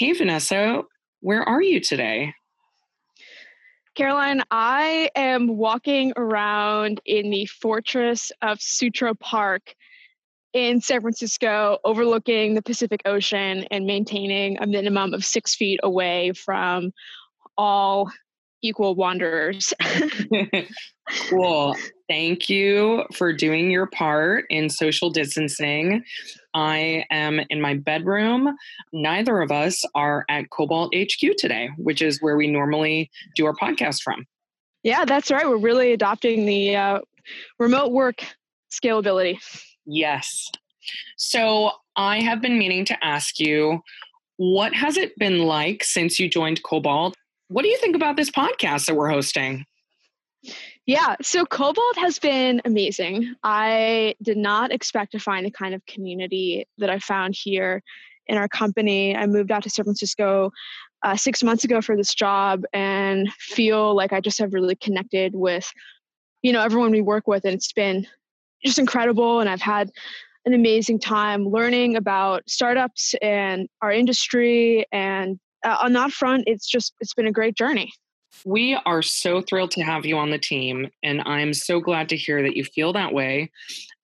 Hey, Vanessa, where are you today? Caroline, I am walking around in the fortress of Sutro Park in San Francisco, overlooking the Pacific Ocean and maintaining a minimum of six feet away from all equal wanderers. cool. Thank you for doing your part in social distancing. I am in my bedroom. Neither of us are at Cobalt HQ today, which is where we normally do our podcast from. Yeah, that's right. We're really adopting the uh, remote work scalability. Yes. So I have been meaning to ask you what has it been like since you joined Cobalt? What do you think about this podcast that we're hosting? Yeah, so Cobalt has been amazing. I did not expect to find the kind of community that I found here in our company. I moved out to San Francisco uh, six months ago for this job and feel like I just have really connected with, you know, everyone we work with, and it's been just incredible. And I've had an amazing time learning about startups and our industry. And uh, on that front, it's just it's been a great journey. We are so thrilled to have you on the team, and I'm so glad to hear that you feel that way.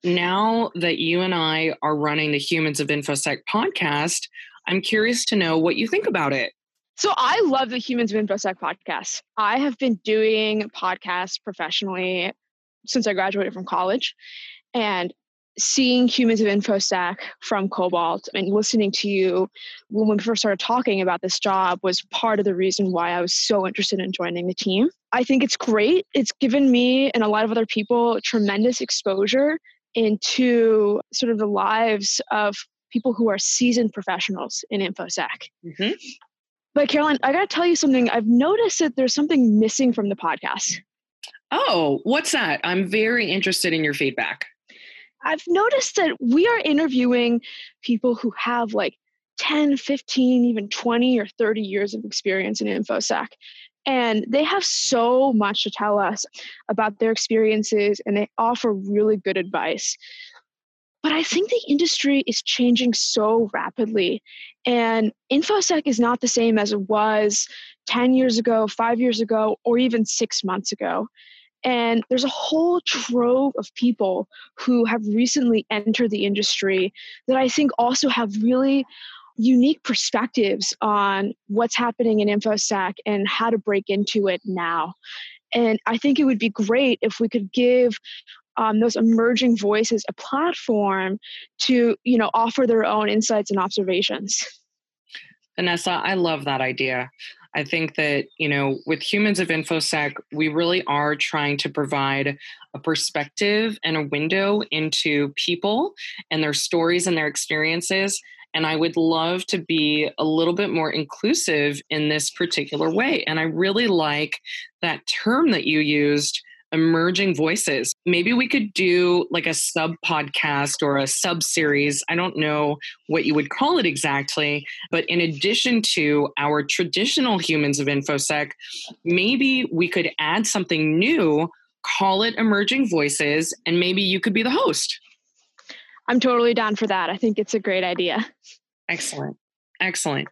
Now that you and I are running the Humans of InfoSec podcast, I'm curious to know what you think about it. So I love the Humans of InfoSec podcast. I have been doing podcasts professionally since I graduated from college. And seeing humans of infosec from cobalt and listening to you when we first started talking about this job was part of the reason why i was so interested in joining the team. I think it's great. It's given me and a lot of other people tremendous exposure into sort of the lives of people who are seasoned professionals in infosec. Mm-hmm. but caroline i gotta tell you something. I've noticed that there's something missing from the podcast. Oh what's that? I'm very interested in your feedback I've noticed that we are interviewing people who have like 10, 15, even 20 or 30 years of experience in InfoSec. And they have so much to tell us about their experiences and they offer really good advice. But I think the industry is changing so rapidly. And InfoSec is not the same as it was 10 years ago, five years ago, or even six months ago. And there's a whole trove of people who have recently entered the industry that I think also have really unique perspectives on what's happening in InfoSec and how to break into it now. And I think it would be great if we could give um, those emerging voices a platform to, you know, offer their own insights and observations. Vanessa, I love that idea. I think that, you know, with humans of InfoSec, we really are trying to provide a perspective and a window into people and their stories and their experiences. And I would love to be a little bit more inclusive in this particular way. And I really like that term that you used emerging voices. Maybe we could do like a sub podcast or a sub series. I don't know what you would call it exactly, but in addition to our traditional humans of InfoSec, maybe we could add something new, call it emerging voices, and maybe you could be the host. I'm totally down for that. I think it's a great idea. Excellent. Excellent.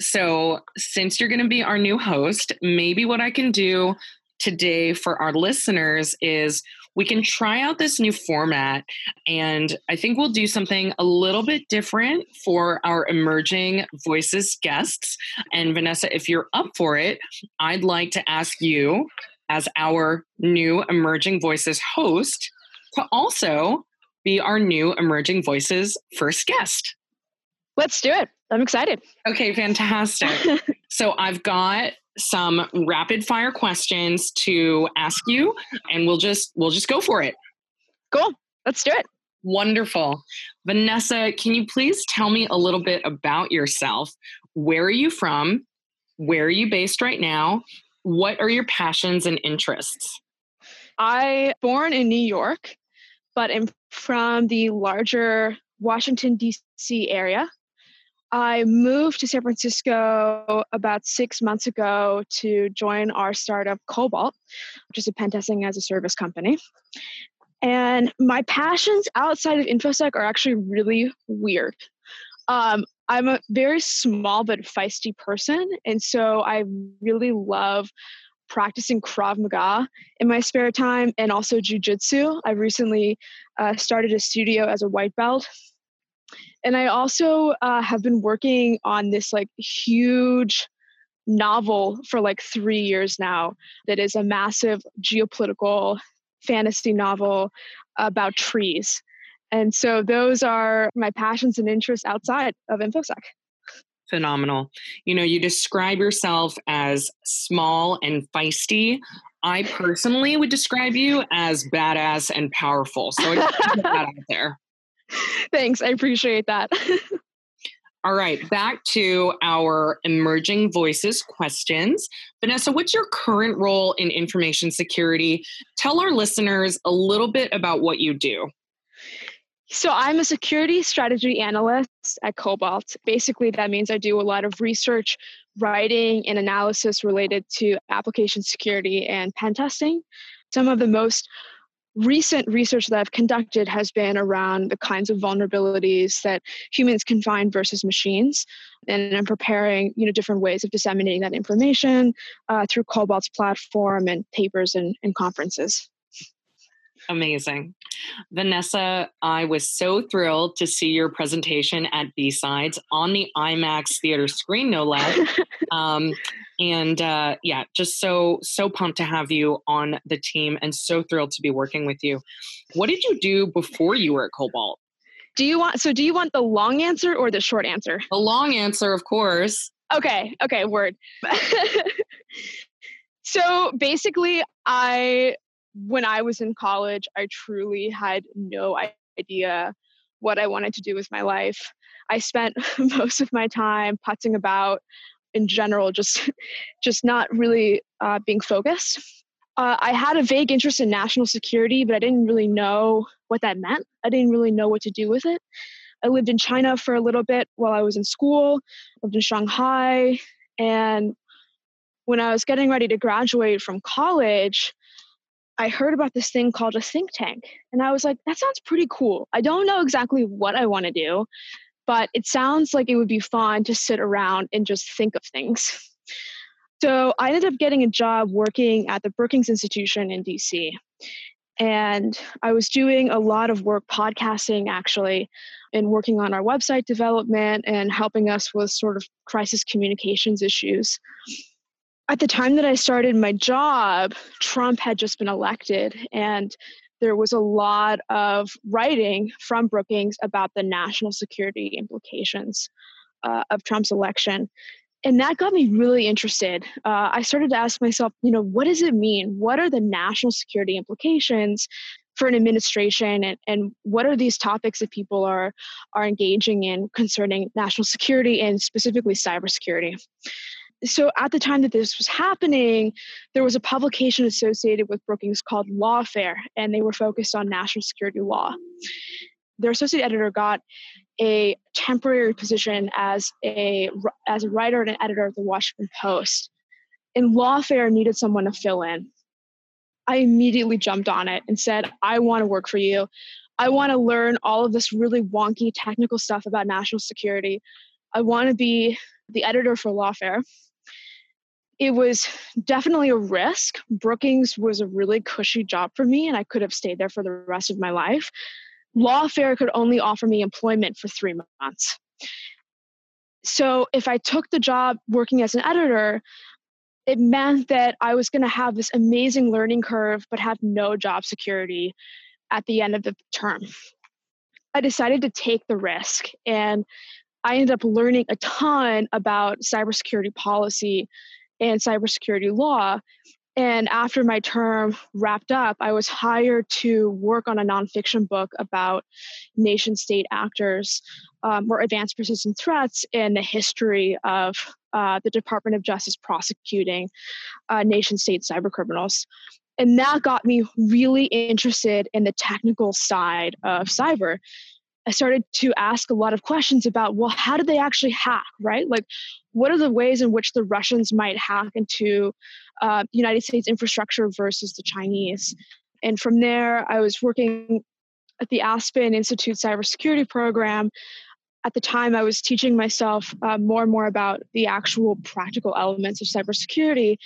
So, since you're going to be our new host, maybe what I can do today for our listeners is we can try out this new format and i think we'll do something a little bit different for our emerging voices guests. And vanessa if you're up for it i'd like to ask you as our new emerging voices host to also be our new emerging voices first guest. Let's do it. I'm excited. Okay fantastic. So i've got some rapid fire questions to ask you and we'll just we'll just go for it. Cool. Let's do it. Wonderful. Vanessa, can you please tell me a little bit about yourself? Where are you from? Where are you based right now? What are your passions and interests? I born in New York, but am from the larger Washington D.C. area. I moved to San Francisco about six months ago to join our startup Cobalt, which is a pen testing as a service company. And my passions outside of InfoSec are actually really weird. Um, I'm a very small but feisty person. And so I really love practicing Krav Maga in my spare time and also jujitsu. I recently uh, started a studio as a white belt. And I also uh, have been working on this like huge novel for like three years now that is a massive geopolitical fantasy novel about trees. And so those are my passions and interests outside of InfoSec. Phenomenal. You know, you describe yourself as small and feisty. I personally would describe you as badass and powerful. So I put that out there. Thanks. I appreciate that. All right, back to our emerging voices questions. Vanessa, what's your current role in information security? Tell our listeners a little bit about what you do. So, I'm a security strategy analyst at Cobalt. Basically, that means I do a lot of research, writing, and analysis related to application security and pen testing. Some of the most recent research that I've conducted has been around the kinds of vulnerabilities that humans can find versus machines. And I'm preparing, you know, different ways of disseminating that information uh, through Cobalt's platform and papers and, and conferences. Amazing. Vanessa, I was so thrilled to see your presentation at B-Sides on the IMAX theater screen, no less. um, and uh, yeah, just so, so pumped to have you on the team and so thrilled to be working with you. What did you do before you were at Cobalt? Do you want, so do you want the long answer or the short answer? The long answer, of course. Okay, okay, word. so basically, I when I was in college, I truly had no idea what I wanted to do with my life. I spent most of my time putzing about in general, just just not really uh, being focused. Uh, I had a vague interest in national security, but I didn't really know what that meant. I didn't really know what to do with it. I lived in China for a little bit while I was in school, lived in Shanghai, and when I was getting ready to graduate from college, I heard about this thing called a think tank. And I was like, that sounds pretty cool. I don't know exactly what I want to do, but it sounds like it would be fun to sit around and just think of things. So I ended up getting a job working at the Brookings Institution in DC. And I was doing a lot of work podcasting actually, and working on our website development and helping us with sort of crisis communications issues at the time that I started my job, Trump had just been elected, and there was a lot of writing from Brookings about the national security implications uh, of Trump's election. And that got me really interested. Uh, I started to ask myself, you know, what does it mean? What are the national security implications for an administration and, and what are these topics that people are are engaging in concerning national security and specifically cybersecurity so at the time that this was happening, there was a publication associated with Brookings called Lawfare, and they were focused on national security law. Their associate editor got a temporary position as a as a writer and an editor of the Washington Post. And Lawfare needed someone to fill in. I immediately jumped on it and said, I want to work for you. I want to learn all of this really wonky technical stuff about national security. I want to be the editor for Lawfare it was definitely a risk. Brookings was a really cushy job for me, and I could have stayed there for the rest of my life. Lawfare could only offer me employment for three months. So if I took the job working as an editor, it meant that I was going to have this amazing learning curve, but have no job security at the end of the term. I decided to take the risk and I ended up learning a ton about cybersecurity policy and cybersecurity law. And after my term wrapped up, I was hired to work on a nonfiction book about nation state actors um, or advanced persistent threats in the history of uh, the Department of Justice prosecuting uh, nation state cybercriminals. And that got me really interested in the technical side of cyber. I started to ask a lot of questions about, well, how did they actually hack, right? Like, what are the ways in which the Russians might hack into uh, United States infrastructure versus the Chinese? And from there, I was working at the Aspen Institute cybersecurity program, at the time I was teaching myself uh, more and more about the actual practical elements of cybersecurity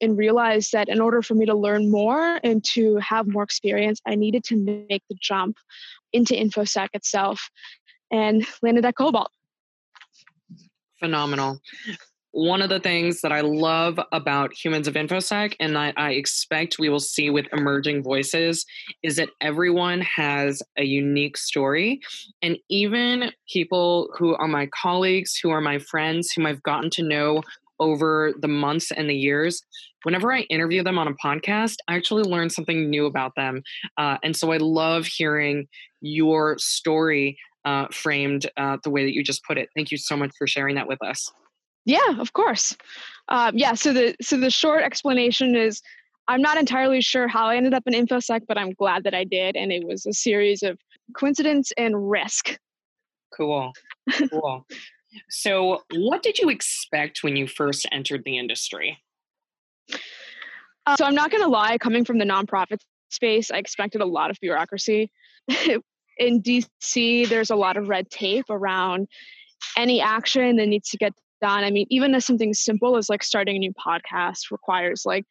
and realized that in order for me to learn more and to have more experience, I needed to make the jump into InfoSec itself and landed at Cobalt. Phenomenal one of the things that I love about Humans of InfoSec, and that I, expect we will see with emerging voices, is that everyone has a unique story. And even people who are my colleagues, who are my friends, whom I've gotten to know over the months and the years, whenever I interview them on a podcast, I actually learn something new about them. Uh, and so I love hearing your story uh, framed uh, the way that you just put it. Thank you so much for sharing that with us. Yeah, of course. Um, yeah. So the so the short explanation is, I'm not entirely sure how I ended up in infosec, but I'm glad that I did, and it was a series of coincidence and risk. Cool. Cool. So, what did you expect when you first entered the industry? Uh, so I'm not going to lie. Coming from the nonprofit space, I expected a lot of bureaucracy. in DC, there's a lot of red tape around any action that needs to get done. I mean, even as something simple as like starting a new podcast requires like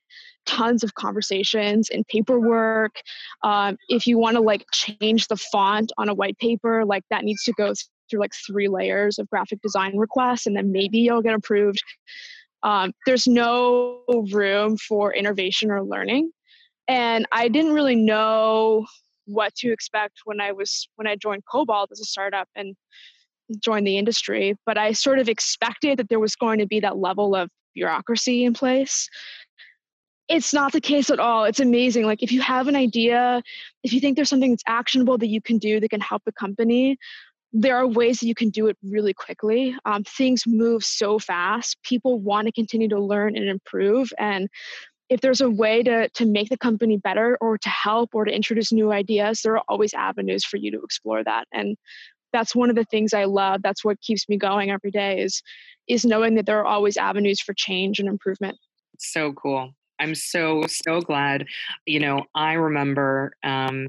tons of conversations and paperwork. Um, if you want to like change the font on a white paper, like that needs to go through like three layers of graphic design requests, and then maybe you'll get approved. Um, there's no room for innovation or learning, and I didn't really know what to expect when I was when I joined Cobalt as a startup and joined the industry, but I sort of expected that there was going to be that level of bureaucracy in place. It's not the case at all. It's amazing. Like, if you have an idea, if you think there's something that's actionable that you can do that can help the company, there are ways that you can do it really quickly. Um, things move so fast. People want to continue to learn and improve. And if there's a way to, to make the company better or to help or to introduce new ideas, there are always avenues for you to explore that. And that's one of the things I love. That's what keeps me going every day is is knowing that there are always avenues for change and improvement. So cool. I'm so so glad. You know, I remember um,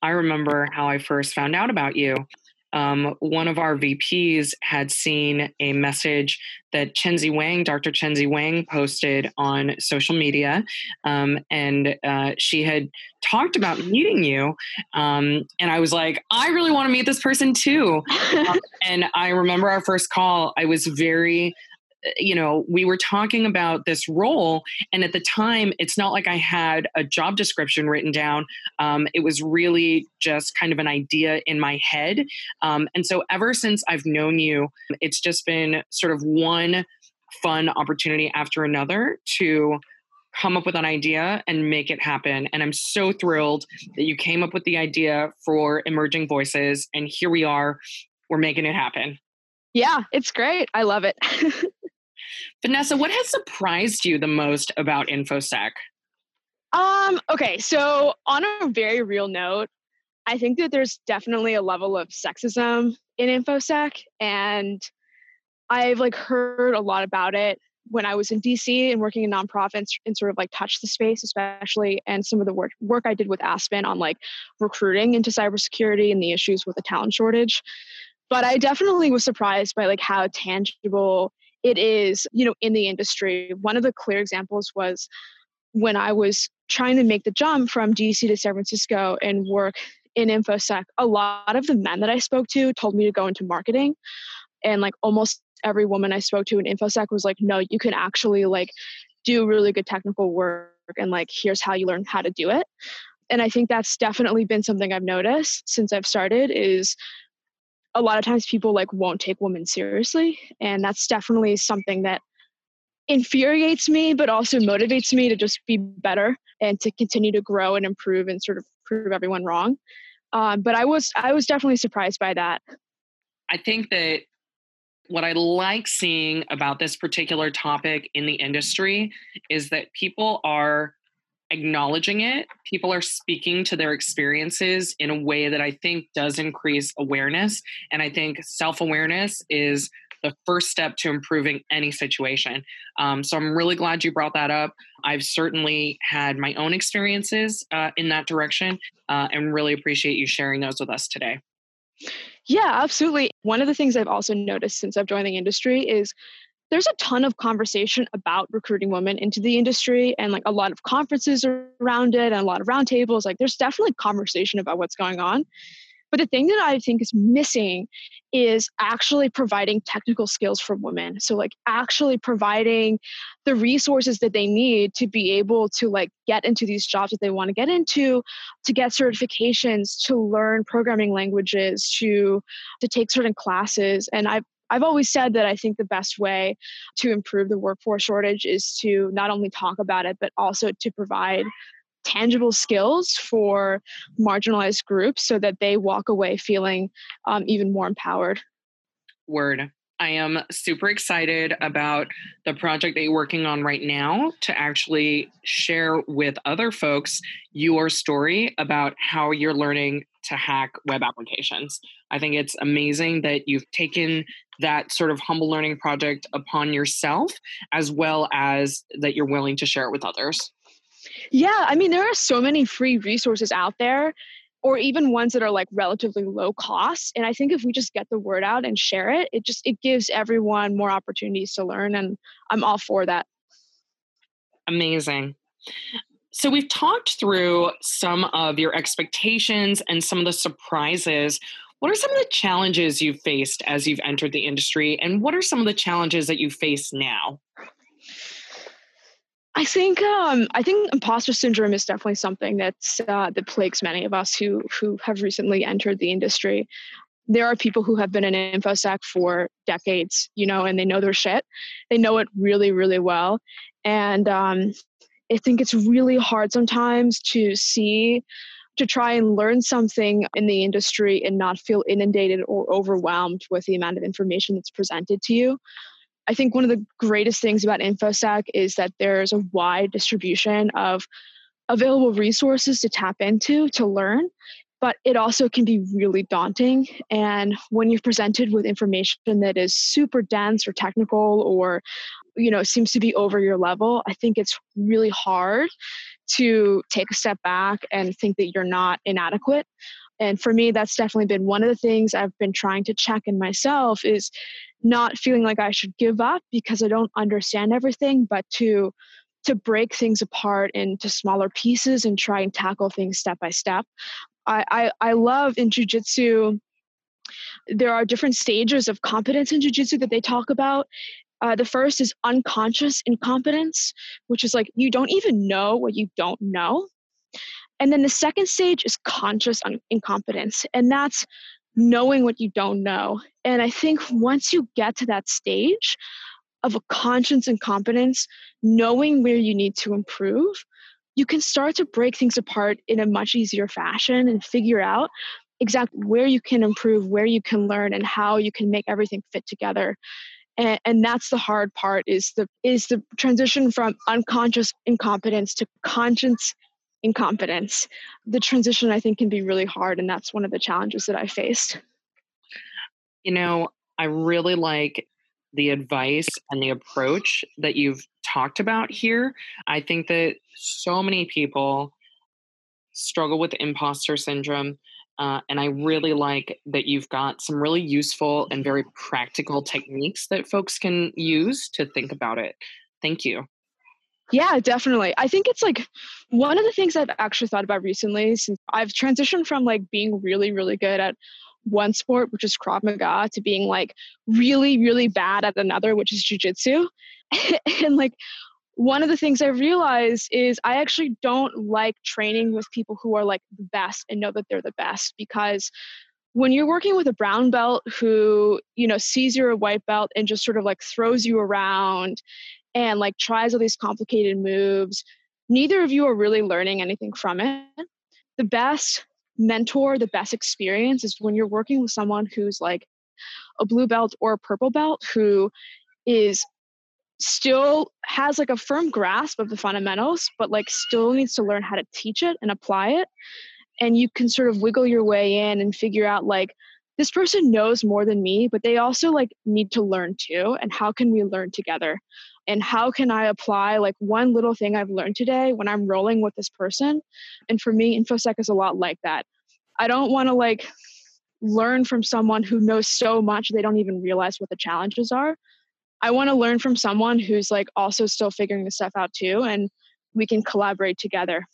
I remember how I first found out about you um, one of our VPs had seen a message that Chenxi Wang, Dr. Chenxi Wang, posted on social media, um, and uh, she had talked about meeting you. Um, and I was like, I really want to meet this person too. Um, and I remember our first call. I was very you know, we were talking about this role, and at the time, it's not like I had a job description written down. Um, it was really just kind of an idea in my head. Um, and so, ever since I've known you, it's just been sort of one fun opportunity after another to come up with an idea and make it happen. And I'm so thrilled that you came up with the idea for Emerging Voices, and here we are. We're making it happen. Yeah, it's great. I love it. Vanessa, what has surprised you the most about InfoSec? Um, okay, so on a very real note, I think that there's definitely a level of sexism in InfoSec, and I've like heard a lot about it when I was in DC and working in nonprofits and sort of like touch the space, especially and some of the work work I did with Aspen on like recruiting into cybersecurity and the issues with the talent shortage. But I definitely was surprised by like how tangible it is, you know, in the industry. One of the clear examples was when I was trying to make the jump from DC to San Francisco and work in InfoSec, a lot of the men that I spoke to told me to go into marketing. And like almost every woman I spoke to in InfoSec was like, no, you can actually like do really good technical work and like here's how you learn how to do it. And I think that's definitely been something I've noticed since I've started is a lot of times people like won't take women seriously and that's definitely something that infuriates me but also motivates me to just be better and to continue to grow and improve and sort of prove everyone wrong. Um, but i was i was definitely surprised by that. I think that what i like seeing about this particular topic in the industry is that people are acknowledging it, people are speaking to their experiences in a way that I think does increase awareness. And I think self awareness is the first step to improving any situation. Um, so I'm really glad you brought that up. I've certainly had my own experiences uh, in that direction uh, and really appreciate you sharing those with us today. Yeah, absolutely. One of the things I've also noticed since I've joined the industry is there's a ton of conversation about recruiting women into the industry and like a lot of conferences around it and a lot of roundtables. Like there's definitely conversation about what's going on. But the thing that I think is missing is actually providing technical skills for women. So like actually providing the resources that they need to be able to like get into these jobs that they want to get into, to get certifications, to learn programming languages, to to take certain classes. And I've I've always said that I think the best way to improve the workforce shortage is to not only talk about it, but also to provide tangible skills for marginalized groups so that they walk away feeling um, even more empowered. Word. I am super excited about the project that you're working on right now to actually share with other folks your story about how you're learning to hack web applications. I think it's amazing that you've taken that sort of humble learning project upon yourself, as well as that you're willing to share it with others. Yeah, I mean, there are so many free resources out there, or even ones that are like relatively low cost. And I think if we just get the word out and share it, it just it gives everyone more opportunities to learn. And I'm all for that. Amazing. So, we've talked through some of your expectations and some of the surprises. What are some of the challenges you've faced as you've entered the industry, and what are some of the challenges that you face now? I think um, I think imposter syndrome is definitely something that's uh, that plagues many of us who who have recently entered the industry. There are people who have been in infosec for decades, you know, and they know their shit. They know it really, really well, and um, I think it's really hard sometimes to see to try and learn something in the industry and not feel inundated or overwhelmed with the amount of information that's presented to you. I think one of the greatest things about InfoSec is that there's a wide distribution of available resources to tap into to learn, but it also can be really daunting. And when you're presented with information that is super dense or technical or you know seems to be over your level, I think it's really hard to take a step back and think that you're not inadequate and for me that's definitely been one of the things i've been trying to check in myself is not feeling like i should give up because i don't understand everything but to to break things apart into smaller pieces and try and tackle things step by step i i, love in jiu-jitsu there are different stages of competence in jiu-jitsu that they talk about uh, the first is unconscious incompetence, which is like you don't even know what you don't know. And then the second stage is conscious un- incompetence, and that's knowing what you don't know. And I think once you get to that stage of a conscious incompetence, knowing where you need to improve, you can start to break things apart in a much easier fashion and figure out exactly where you can improve, where you can learn, and how you can make everything fit together. And, and that's the hard part is the is the transition from unconscious incompetence to conscious incompetence. The transition, I think, can be really hard, and that's one of the challenges that I faced. You know, I really like the advice and the approach that you've talked about here. I think that so many people struggle with imposter syndrome. Uh, and I really like that you've got some really useful and very practical techniques that folks can use to think about it. Thank you. Yeah, definitely. I think it's like one of the things I've actually thought about recently since I've transitioned from like being really, really good at one sport, which is Krav Maga, to being like really, really bad at another, which is jujitsu. and like one of the things I realized is I actually don't like training with people who are like the best and know that they're the best because when you're working with a brown belt who you know sees you're a white belt and just sort of like throws you around and like tries all these complicated moves. Neither of you are really learning anything from it. The best mentor, the best experience is when you're working with someone who's like a blue belt or a purple belt who is still has like a firm grasp of the fundamentals, but like still needs to learn how to teach it and apply it. And you can sort of wiggle your way in and figure out like, this person knows more than me, but they also like need to learn too. And how can we learn together? And how can I apply like one little thing I've learned today when I'm rolling with this person? And for me, InfoSec is a lot like that. I don't want to like learn from someone who knows so much they don't even realize what the challenges are. I want to learn from someone who's like also still figuring this stuff out too, and we can collaborate together.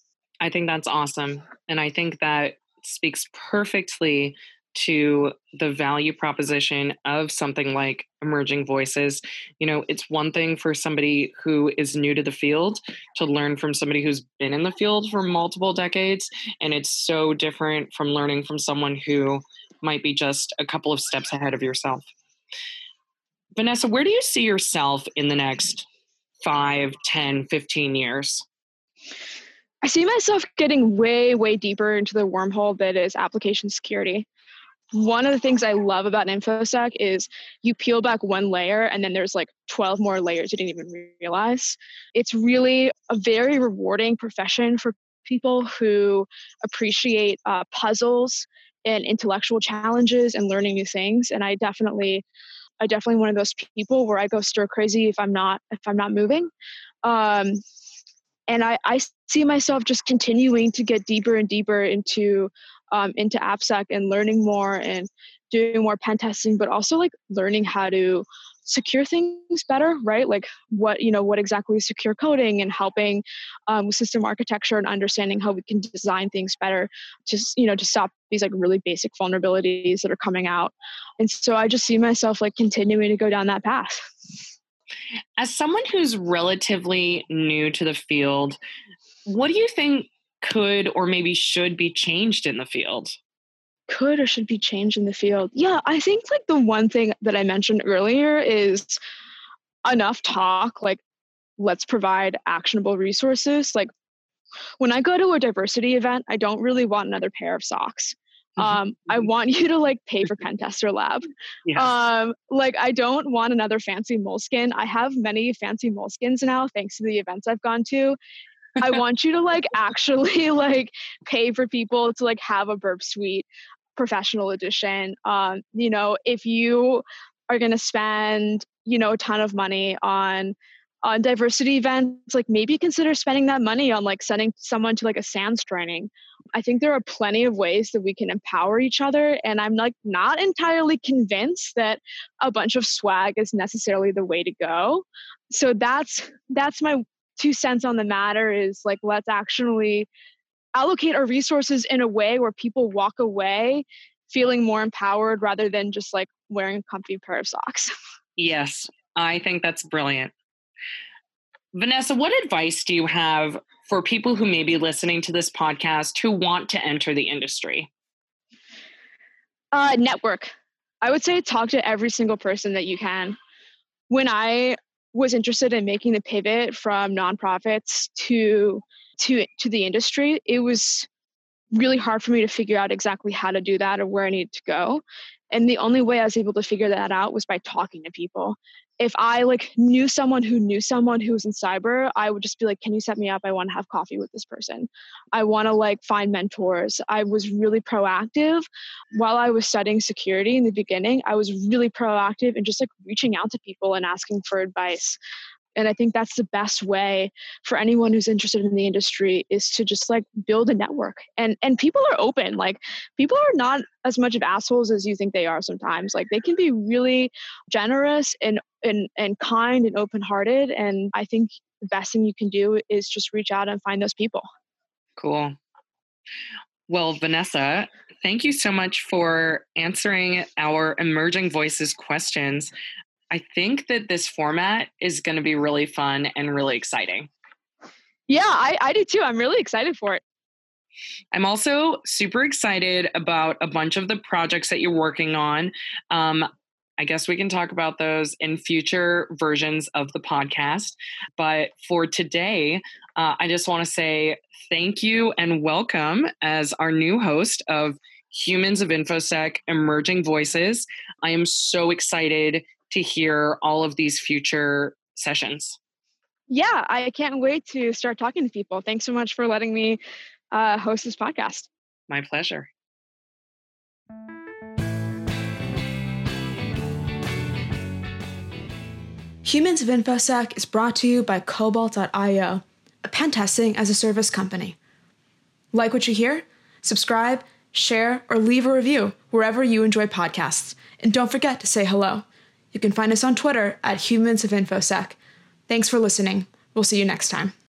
I think that's awesome. And I think that speaks perfectly to the value proposition of something like emerging voices. You know, it's one thing for somebody who is new to the field to learn from somebody who's been in the field for multiple decades. And it's so different from learning from someone who might be just a couple of steps ahead of yourself. Vanessa, where do you see yourself in the next 5, 10, 15 years? I see myself getting way, way deeper into the wormhole that is application security. One of the things I love about an InfoSec is you peel back one layer and then there's like 12 more layers you didn't even realize. It's really a very rewarding profession for people who appreciate uh, puzzles and intellectual challenges and learning new things. And I definitely, I definitely one of those people where I go stir crazy if I'm not if I'm not moving. Um, and I, I see myself just continuing to get deeper and deeper into um, into AppSec and learning more and doing more pen testing, but also like learning how to secure things better, right? Like what you know, what exactly is secure coding and helping um, with system architecture and understanding how we can design things better, just you know, to stop these like really basic vulnerabilities that are coming out. And so I just see myself like continuing to go down that path. As someone who's relatively new to the field, what do you think could or maybe should be changed in the field? Could or should be changed in the field? Yeah, I think like the one thing that I mentioned earlier is enough talk. Like, let's provide actionable resources. Like, when I go to a diversity event, I don't really want another pair of socks. Mm-hmm, um, I mm-hmm. want you to like pay for PentesterLab. Yes. Um, like I don't want another fancy moleskin. I have many fancy moleskins now, thanks to the events I've gone to. I want you to like actually like pay for people to like have a burp suite professional edition. Um, you know, if you are gonna spend, you know, a ton of money on on diversity events, like maybe consider spending that money on like sending someone to like a SANS training. I think there are plenty of ways that we can empower each other. And I'm like not entirely convinced that a bunch of swag is necessarily the way to go. So that's that's my two cents on the matter is like let's actually allocate our resources in a way where people walk away feeling more empowered rather than just like wearing a comfy pair of socks. Yes, I think that's brilliant. Vanessa, what advice do you have for people who may be listening to this podcast who want to enter the industry? Uh, network. I would say talk to every single person that you can. When I was interested in making the pivot from nonprofits to to to the industry, it was really hard for me to figure out exactly how to do that or where I needed to go. And the only way I was able to figure that out was by talking to people if I like knew someone who knew someone who was in cyber, I would just be like, "Can you set me up? I want to have coffee with this person. I want to like find mentors." I was really proactive while I was studying security in the beginning. I was really proactive and just like reaching out to people and asking for advice and i think that's the best way for anyone who's interested in the industry is to just like build a network. And and people are open like people are not as much of assholes as you think they are sometimes. Like they can be really generous and and and kind and open hearted and i think the best thing you can do is just reach out and find those people. Cool. Well vanessa thank you so much for answering our emerging voices questions I think that this format is going to be really fun and really exciting. Yeah, I, I do too. I'm really excited for it. I'm also super excited about a bunch of the projects that you're working on. Um, I guess we can talk about those in future versions of the podcast. But for today, uh, I just want to say thank you and welcome as our new host of Humans of InfoSec Emerging Voices. I am so excited to hear all of these future sessions. Yeah, I can't wait to start talking to people. Thanks so much for letting me uh, host this podcast. My pleasure. Humans of InfoSec is brought to you by Cobalt.io, a pen testing as a service company. Like what you hear? Subscribe share, or leave a review wherever you enjoy podcasts. And don't forget to say hello. You can find us on Twitter at Humans of InfoSec. Thanks for listening. We'll see you next time.